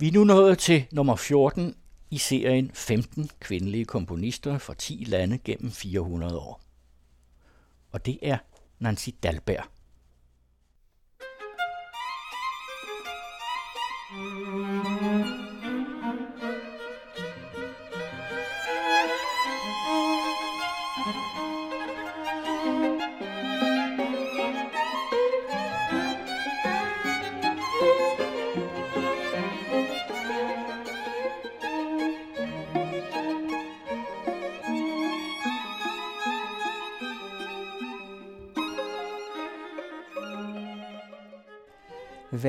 Vi er nu nået til nummer 14 i serien 15 kvindelige komponister fra 10 lande gennem 400 år. Og det er Nancy Dalberg.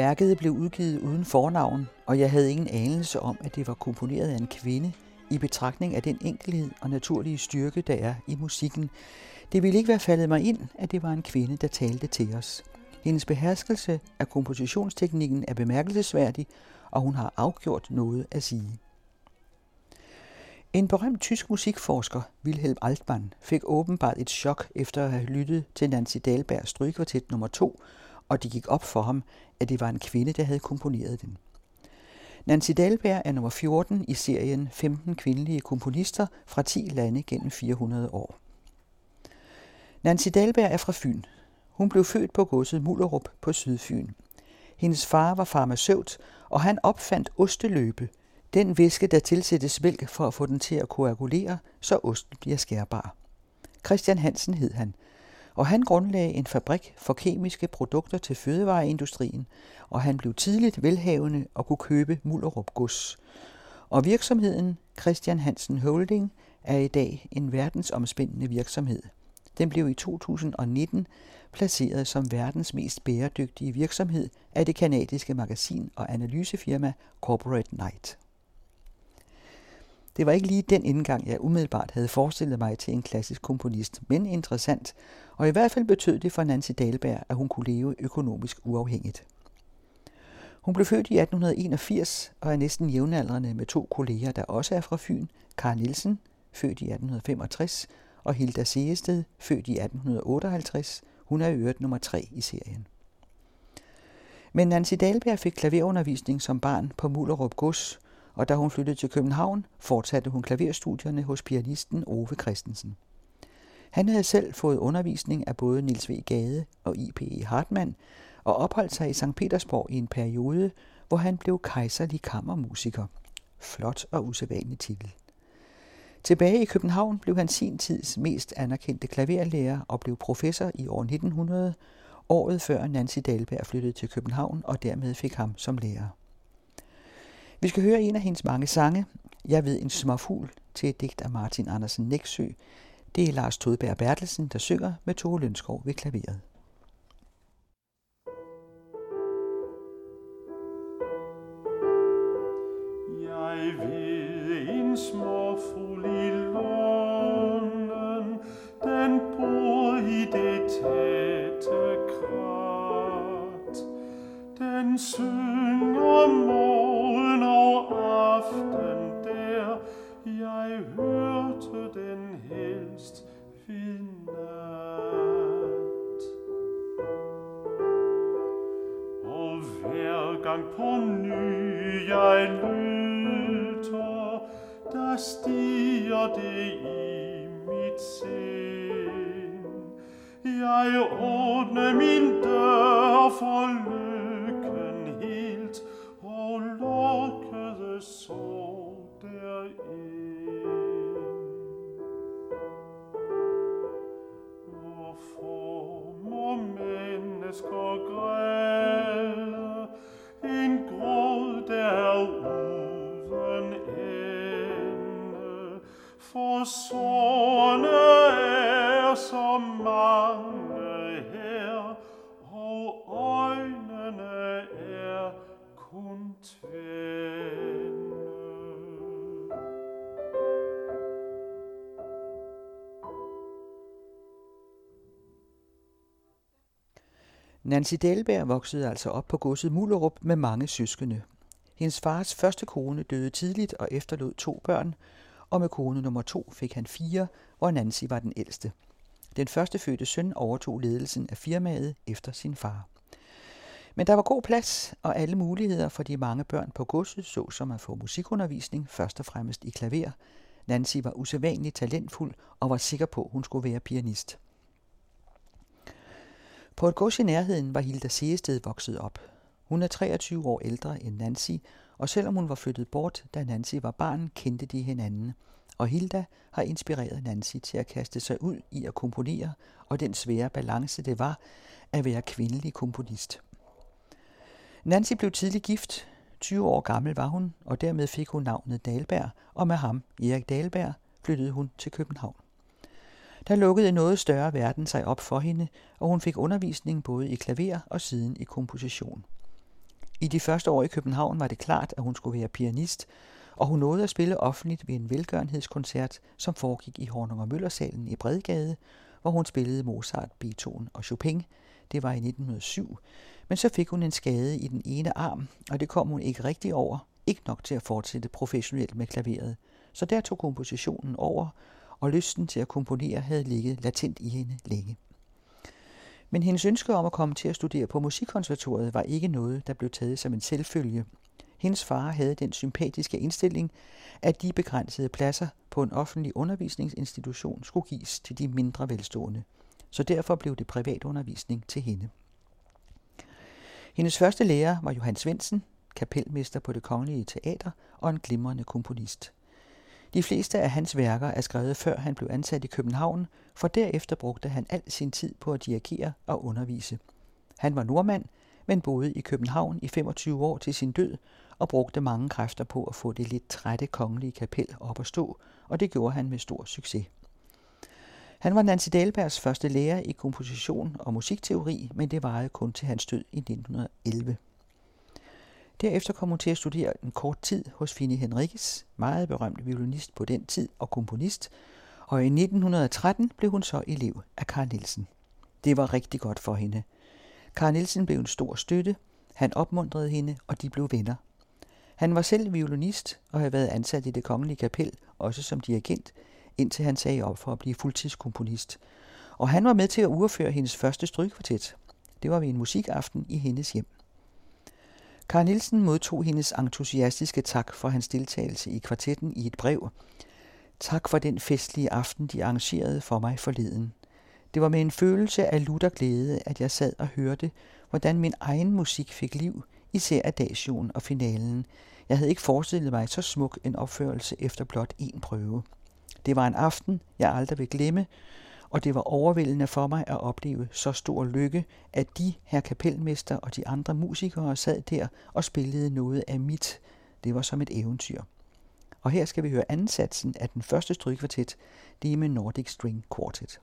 Værket blev udgivet uden fornavn, og jeg havde ingen anelse om, at det var komponeret af en kvinde, i betragtning af den enkelhed og naturlige styrke, der er i musikken. Det ville ikke være faldet mig ind, at det var en kvinde, der talte til os. Hendes beherskelse af kompositionsteknikken er bemærkelsesværdig, og hun har afgjort noget at sige. En berømt tysk musikforsker, Wilhelm Altmann, fik åbenbart et chok efter at have lyttet til Nancy Dahlbergs strygekvartet nummer 2, og det gik op for ham, at det var en kvinde, der havde komponeret den. Nancy Dahlberg er nummer 14 i serien 15 kvindelige komponister fra 10 lande gennem 400 år. Nancy Dahlberg er fra Fyn. Hun blev født på godset Mullerup på Sydfyn. Hendes far var farmaceut, og han opfandt osteløbe, den væske, der tilsættes mælk for at få den til at koagulere, så osten bliver skærbar. Christian Hansen hed han – og han grundlagde en fabrik for kemiske produkter til fødevareindustrien, og han blev tidligt velhavende og kunne købe Mullerup Gods. Og virksomheden Christian Hansen Holding er i dag en verdensomspændende virksomhed. Den blev i 2019 placeret som verdens mest bæredygtige virksomhed af det kanadiske magasin og analysefirma Corporate Knight. Det var ikke lige den indgang, jeg umiddelbart havde forestillet mig til en klassisk komponist, men interessant, og i hvert fald betød det for Nancy Dahlberg, at hun kunne leve økonomisk uafhængigt. Hun blev født i 1881 og er næsten jævnaldrende med to kolleger, der også er fra Fyn, Karl Nielsen, født i 1865, og Hilda Seested, født i 1858. Hun er i øvrigt nummer tre i serien. Men Nancy Dahlberg fik klaverundervisning som barn på Mullerup Gods, og da hun flyttede til København, fortsatte hun klaverstudierne hos pianisten Ove Christensen. Han havde selv fået undervisning af både Nils V. Gade og I.P.E. Hartmann, og opholdt sig i St. Petersborg i en periode, hvor han blev kejserlig kammermusiker. Flot og usædvanlig titel. Tilbage i København blev han sin tids mest anerkendte klaverlærer og blev professor i år 1900, året før Nancy Dahlberg flyttede til København og dermed fik ham som lærer. Vi skal høre en af hendes mange sange. Jeg ved en småfugl til et digt af Martin Andersen Næksø. Det er Lars Todberg Bertelsen, der synger med Tove Lønskov ved klaveret. Jeg ved en småfugl i lunden, den bor i det tætte krat. Den synger morgen og aften der, jeg hørte den helst ved. Og hver gang på ny jeg lytter, der stiger det i mit sind. Jeg åbner min dør for lykken Nancy Dahlberg voksede altså op på godset Mullerup med mange søskende. Hendes fars første kone døde tidligt og efterlod to børn, og med kone nummer to fik han fire, hvor Nancy var den ældste. Den første fødte søn overtog ledelsen af firmaet efter sin far. Men der var god plads og alle muligheder for de mange børn på godset, såsom at få musikundervisning, først og fremmest i klaver. Nancy var usædvanligt talentfuld og var sikker på, at hun skulle være pianist. På et gods i nærheden var Hilda Seested vokset op. Hun er 23 år ældre end Nancy, og selvom hun var flyttet bort, da Nancy var barn, kendte de hinanden. Og Hilda har inspireret Nancy til at kaste sig ud i at komponere, og den svære balance det var at være kvindelig komponist. Nancy blev tidlig gift. 20 år gammel var hun, og dermed fik hun navnet Dalberg, og med ham, Erik Dalberg, flyttede hun til København. Der lukkede noget større verden sig op for hende, og hun fik undervisning både i klaver og siden i komposition. I de første år i København var det klart, at hun skulle være pianist, og hun nåede at spille offentligt ved en velgørenhedskoncert, som foregik i Hornung og Møllersalen i Bredgade, hvor hun spillede Mozart, Beethoven og Chopin. Det var i 1907, men så fik hun en skade i den ene arm, og det kom hun ikke rigtig over, ikke nok til at fortsætte professionelt med klaveret. Så der tog kompositionen over, og lysten til at komponere havde ligget latent i hende længe. Men hendes ønske om at komme til at studere på musikkonservatoriet var ikke noget, der blev taget som en selvfølge. Hendes far havde den sympatiske indstilling, at de begrænsede pladser på en offentlig undervisningsinstitution skulle gives til de mindre velstående. Så derfor blev det privatundervisning til hende. Hendes første lærer var Johan Svendsen, kapelmester på det kongelige teater og en glimrende komponist. De fleste af hans værker er skrevet før han blev ansat i København, for derefter brugte han al sin tid på at dirigere og undervise. Han var nordmand, men boede i København i 25 år til sin død og brugte mange kræfter på at få det lidt trætte kongelige kapel op at stå, og det gjorde han med stor succes. Han var Nancy Dahlbergs første lærer i komposition og musikteori, men det varede kun til hans død i 1911. Derefter kom hun til at studere en kort tid hos Fini Henriques, meget berømt violinist på den tid og komponist, og i 1913 blev hun så elev af Carl Nielsen. Det var rigtig godt for hende. Carl Nielsen blev en stor støtte, han opmuntrede hende, og de blev venner. Han var selv violinist og havde været ansat i det kongelige kapel, også som dirigent, indtil han sagde op for at blive fuldtidskomponist. Og han var med til at udføre hendes første strygekvartet. Det var ved en musikaften i hendes hjem. Karl Nielsen modtog hendes entusiastiske tak for hans deltagelse i kvartetten i et brev. Tak for den festlige aften, de arrangerede for mig forleden. Det var med en følelse af lutter glæde, at jeg sad og hørte, hvordan min egen musik fik liv, især adagion og finalen. Jeg havde ikke forestillet mig så smuk en opførelse efter blot én prøve. Det var en aften, jeg aldrig vil glemme, og det var overvældende for mig at opleve så stor lykke, at de, her kapelmester og de andre musikere sad der og spillede noget af mit. Det var som et eventyr. Og her skal vi høre ansatsen af den første strygkvartet, det er med Nordic String Quartet.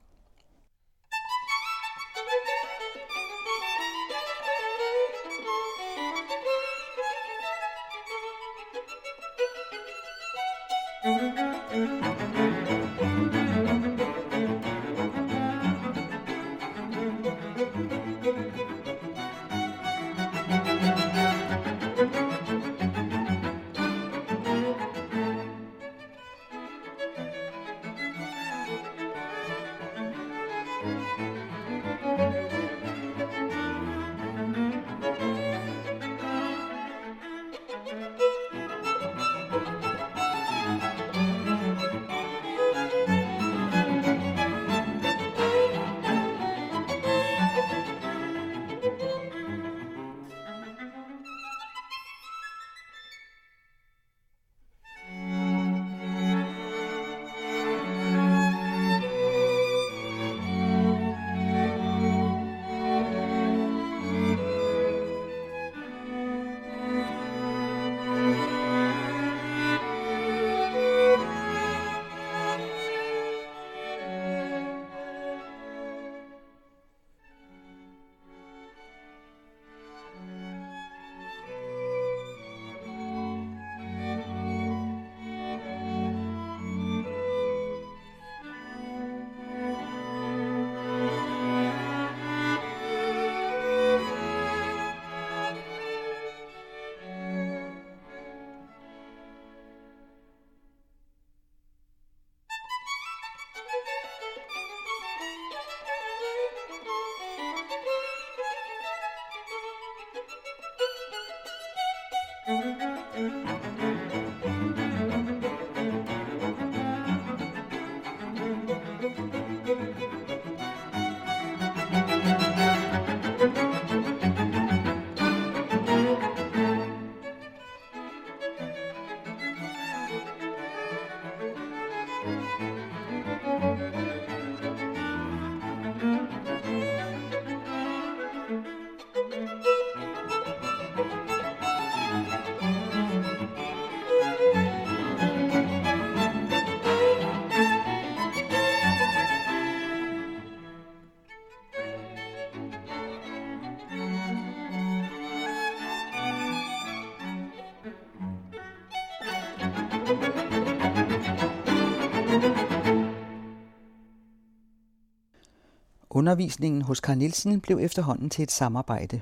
Undervisningen hos Carl Nielsen blev efterhånden til et samarbejde.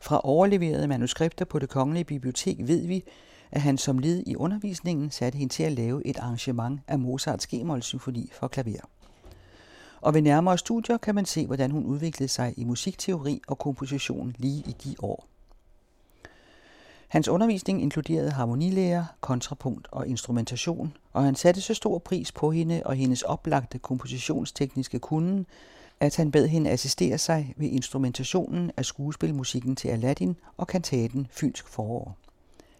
Fra overleverede manuskripter på det kongelige bibliotek ved vi, at han som led i undervisningen satte hende til at lave et arrangement af Mozarts g symfoni for klaver. Og ved nærmere studier kan man se, hvordan hun udviklede sig i musikteori og komposition lige i de år. Hans undervisning inkluderede harmonilære, kontrapunkt og instrumentation, og han satte så stor pris på hende og hendes oplagte kompositionstekniske kunden, at han bad hende assistere sig ved instrumentationen af skuespilmusikken til Aladdin og kantaten Fynsk forår.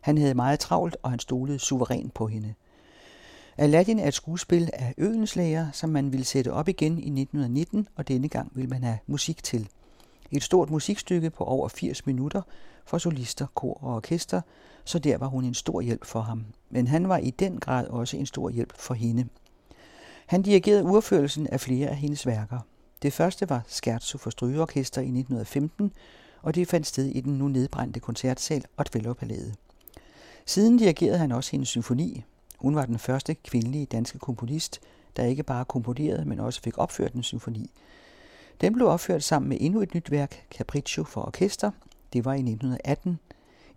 Han havde meget travlt, og han stolede suverænt på hende. Aladdin er et skuespil af Ødenslæger, som man ville sætte op igen i 1919, og denne gang vil man have musik til. Et stort musikstykke på over 80 minutter for solister, kor og orkester, så der var hun en stor hjælp for ham. Men han var i den grad også en stor hjælp for hende. Han dirigerede urførelsen af flere af hendes værker. Det første var Scherzo for strygeorkester i 1915, og det fandt sted i den nu nedbrændte koncertsal Ottfellow-palæet. Siden dirigerede han også hendes symfoni. Hun var den første kvindelige danske komponist, der ikke bare komponerede, men også fik opført en symfoni. Den blev opført sammen med endnu et nyt værk, Capriccio for orkester. Det var i 1918.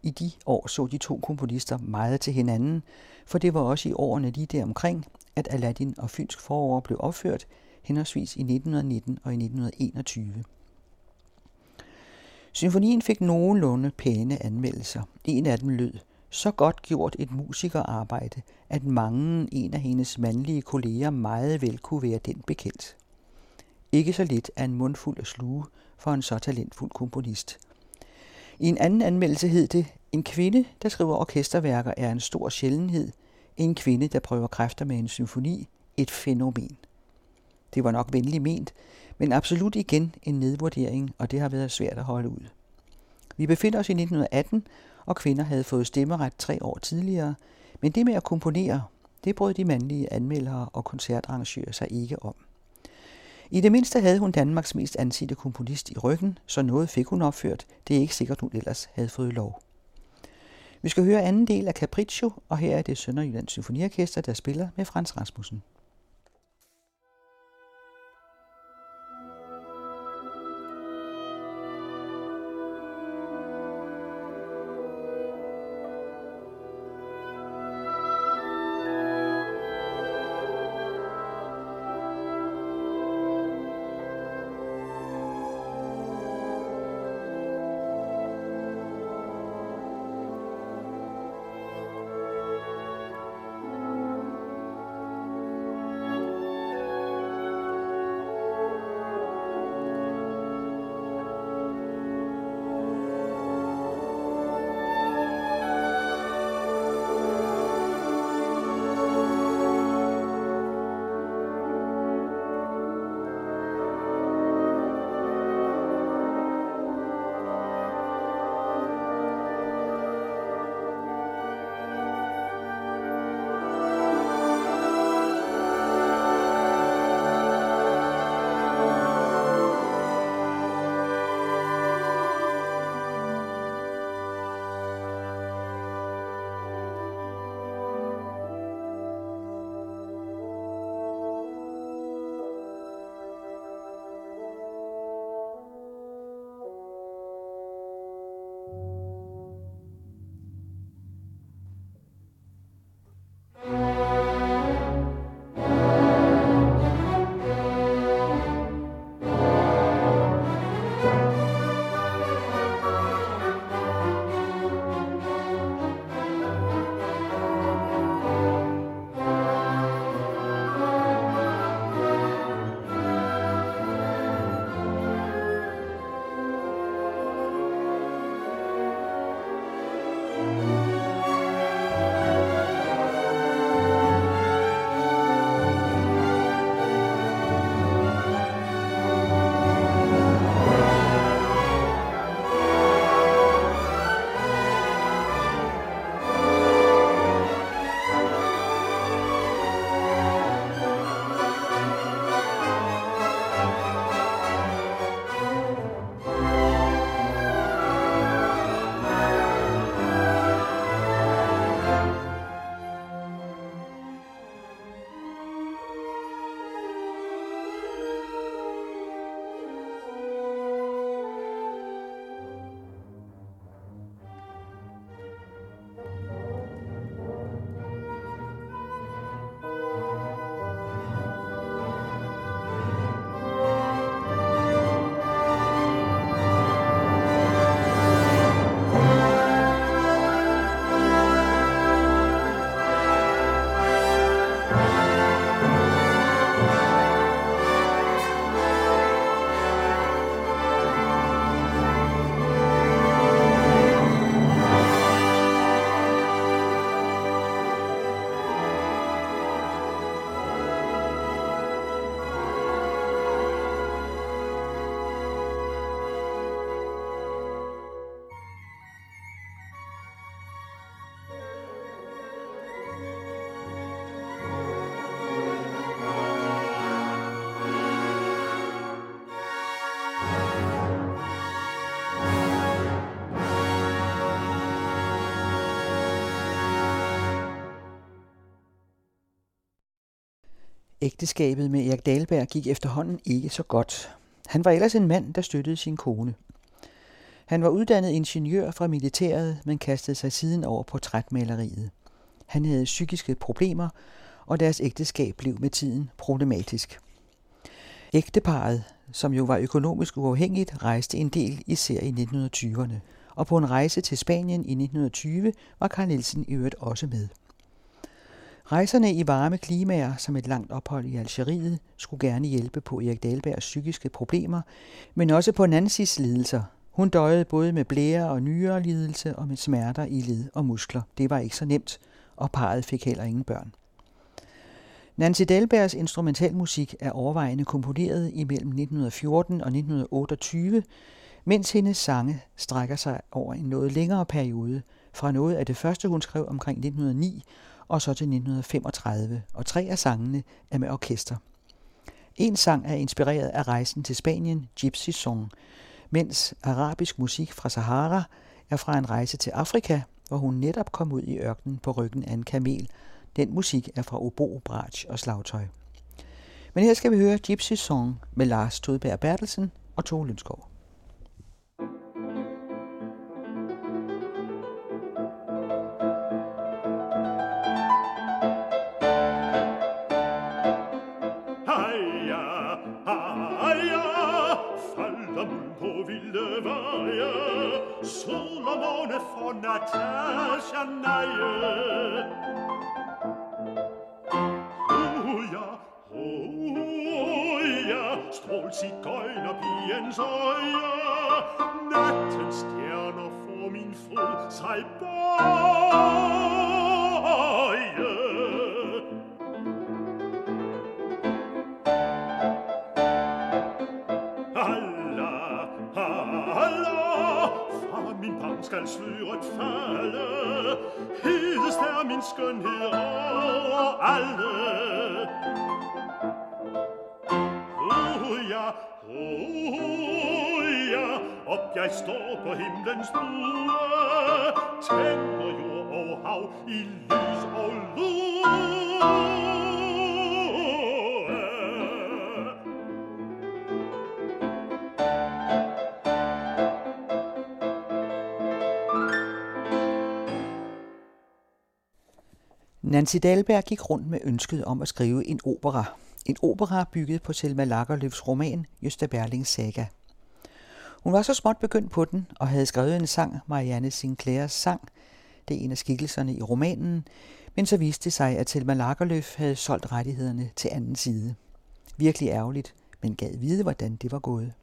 I de år så de to komponister meget til hinanden, for det var også i årene lige der omkring, at Aladdin og Fynsk forår blev opført, henholdsvis i 1919 og i 1921. Symfonien fik nogenlunde pæne anmeldelser. En af dem lød, så godt gjort et musikerarbejde, at mange en af hendes mandlige kolleger meget vel kunne være den bekendt. Ikke så lidt af en mundfuld af sluge for en så talentfuld komponist. I en anden anmeldelse hed det, en kvinde, der skriver orkesterværker, er en stor sjældenhed. En kvinde, der prøver kræfter med en symfoni, et fænomen. Det var nok venligt ment, men absolut igen en nedvurdering, og det har været svært at holde ud. Vi befinder os i 1918, og kvinder havde fået stemmeret tre år tidligere, men det med at komponere, det brød de mandlige anmeldere og koncertarrangører sig ikke om. I det mindste havde hun Danmarks mest ansete komponist i ryggen, så noget fik hun opført. Det er ikke sikkert, hun ellers havde fået lov. Vi skal høre anden del af Capriccio, og her er det Sønderjyllands Symfoniorkester, der spiller med Frans Rasmussen. Ægteskabet med Erik Dahlberg gik efterhånden ikke så godt. Han var ellers en mand, der støttede sin kone. Han var uddannet ingeniør fra militæret, men kastede sig siden over portrætmaleriet. Han havde psykiske problemer, og deres ægteskab blev med tiden problematisk. Ægteparet, som jo var økonomisk uafhængigt, rejste en del især i 1920'erne, og på en rejse til Spanien i 1920 var Carl Nielsen i øvrigt også med. Rejserne i varme klimaer, som et langt ophold i Algeriet, skulle gerne hjælpe på Erik Dahlbergs psykiske problemer, men også på Nancys lidelser. Hun døjede både med blære og nyere lidelse og med smerter i led og muskler. Det var ikke så nemt, og parret fik heller ingen børn. Nancy Dahlbergs instrumentalmusik er overvejende komponeret imellem 1914 og 1928, mens hendes sange strækker sig over en noget længere periode, fra noget af det første, hun skrev omkring 1909, og så til 1935, og tre af sangene er med orkester. En sang er inspireret af rejsen til Spanien, Gypsy Song, mens arabisk musik fra Sahara er fra en rejse til Afrika, hvor hun netop kom ud i ørkenen på ryggen af en kamel. Den musik er fra obo, bratsch og slagtøj. Men her skal vi høre Gypsy Song med Lars Todberg Bertelsen og Tove Lønskov. Ville veje. Sol og måne for Natasha neje. Oh ja, oh ja, strål zigeunerpigens øje, nattens stjerner for min fod sig bort. Jeg står på himlens bue Tænder jord og hav i lys og lue Nancy Dahlberg gik rundt med ønsket om at skrive en opera. En opera bygget på Selma Lagerlöfs roman Jøsta Berlings saga. Hun var så småt begyndt på den og havde skrevet en sang, Marianne Sinclairs sang. Det er en af skikkelserne i romanen, men så viste det sig, at Thelma Lagerlöf havde solgt rettighederne til anden side. Virkelig ærgerligt, men gad vide, hvordan det var gået.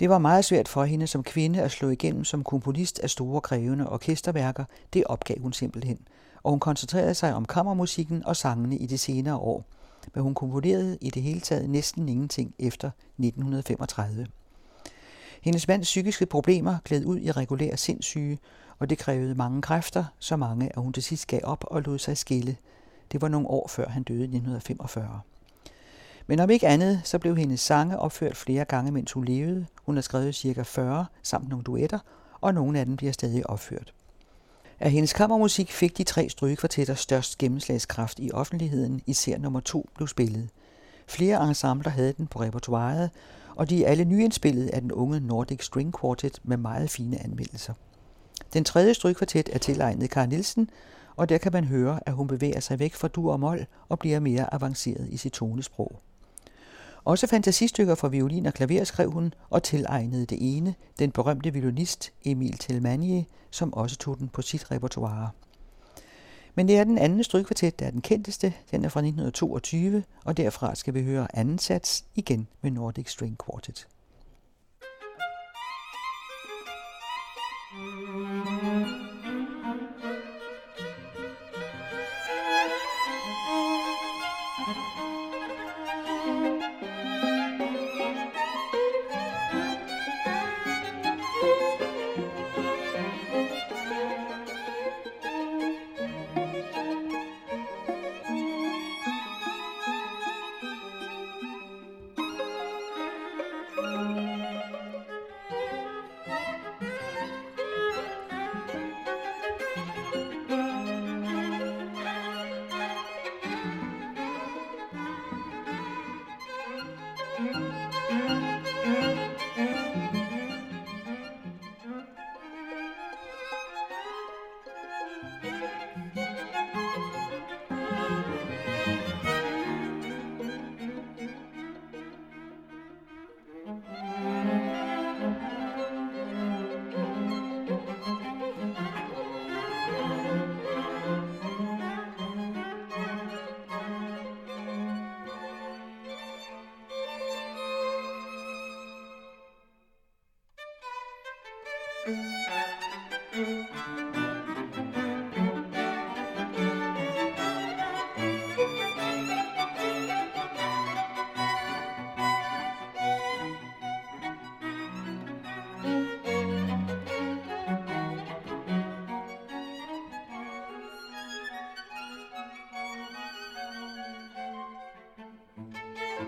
Det var meget svært for hende som kvinde at slå igennem som komponist af store krævende orkesterværker. Det opgav hun simpelthen – og hun koncentrerede sig om kammermusikken og sangene i de senere år, men hun komponerede i det hele taget næsten ingenting efter 1935. Hendes mands psykiske problemer gled ud i regulær sindssyge, og det krævede mange kræfter, så mange, at hun til sidst gav op og lod sig skille. Det var nogle år før han døde i 1945. Men om ikke andet, så blev hendes sange opført flere gange, mens hun levede. Hun har skrevet cirka 40 samt nogle duetter, og nogle af dem bliver stadig opført. Af hendes kammermusik fik de tre strygekvartetter størst gennemslagskraft i offentligheden, især nummer to blev spillet. Flere ensembler havde den på repertoiret, og de er alle nyindspillet af den unge Nordic String Quartet med meget fine anmeldelser. Den tredje strygekvartet er tilegnet Karl Nielsen, og der kan man høre, at hun bevæger sig væk fra dur og mol og bliver mere avanceret i sit tonesprog. Også fantasistykker for violin og klaver skrev hun og tilegnede det ene, den berømte violinist Emil Telmanje, som også tog den på sit repertoire. Men det er den anden strygkvartet, der er den kendteste. Den er fra 1922, og derfra skal vi høre anden sats igen med Nordic String Quartet.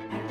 Yeah.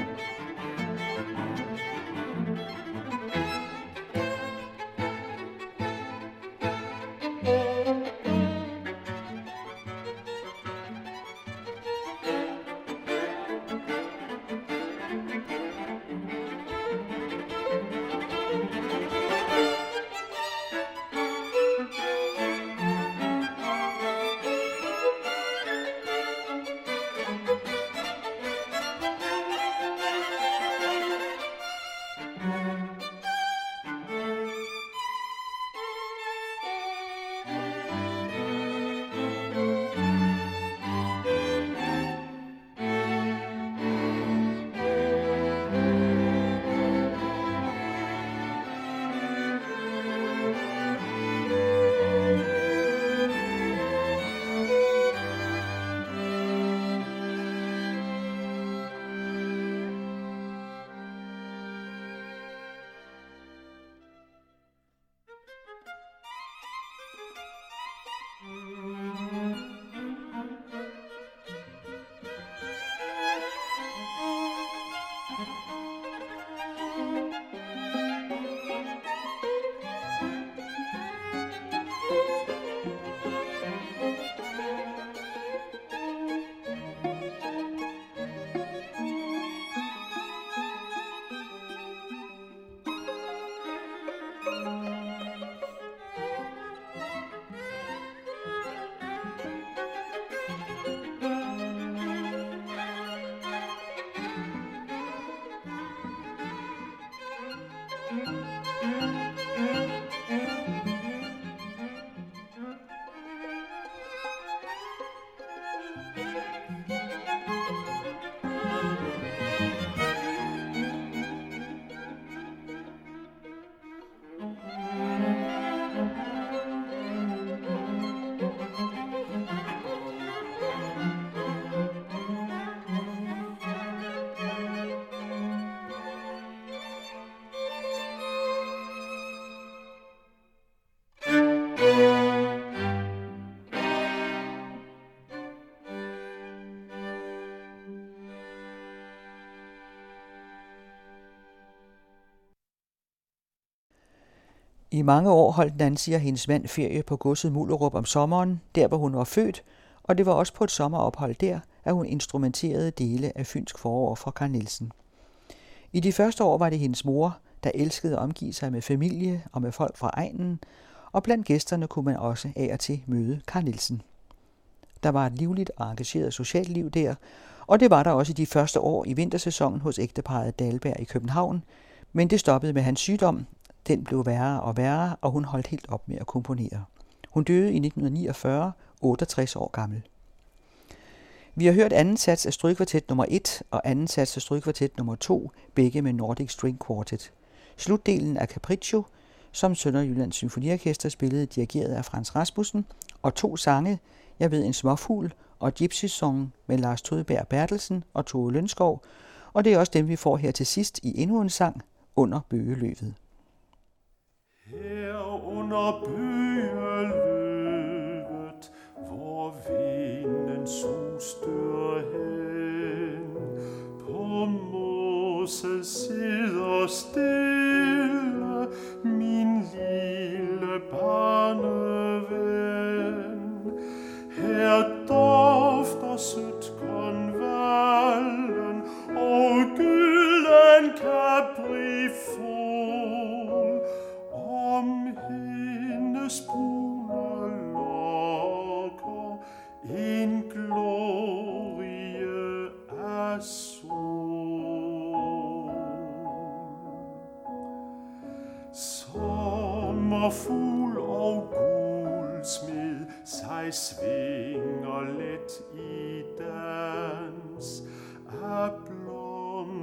Música I mange år holdt Nancy og hendes mand ferie på godset Mullerup om sommeren, der hvor hun var født, og det var også på et sommerophold der, at hun instrumenterede dele af Fynsk forår fra Carl Nielsen. I de første år var det hendes mor, der elskede at omgive sig med familie og med folk fra egnen, og blandt gæsterne kunne man også af og til møde Carl Nielsen. Der var et livligt og engageret socialt liv der, og det var der også i de første år i vintersæsonen hos ægteparet Dalberg i København, men det stoppede med hans sygdom, den blev værre og værre, og hun holdt helt op med at komponere. Hun døde i 1949, 68 år gammel. Vi har hørt anden sats af strygkvartet nummer 1 og anden sats af strygkvartet nummer 2, begge med Nordic String Quartet. Slutdelen af Capriccio, som Sønderjyllands Symfoniorkester spillede dirigeret af Frans Rasmussen, og to sange, Jeg ved en småfugl og Gypsy Song med Lars Todberg Bertelsen og Tove Lønskov, og det er også dem, vi får her til sidst i endnu en sang under bøgeløvet. Her under bøgeløbet, hvor vinden suster hen, på moset stille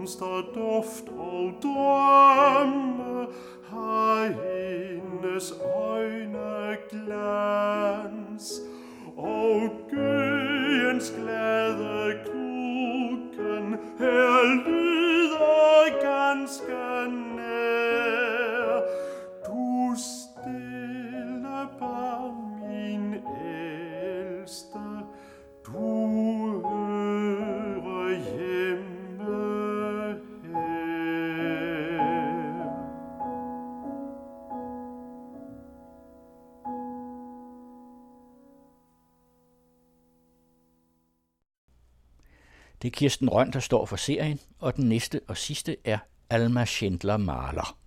blomsterduft og drømme har hendes øjne glans. Og gøens glans Kirsten Røn, der står for serien, og den næste og sidste er Alma Schindler Maler.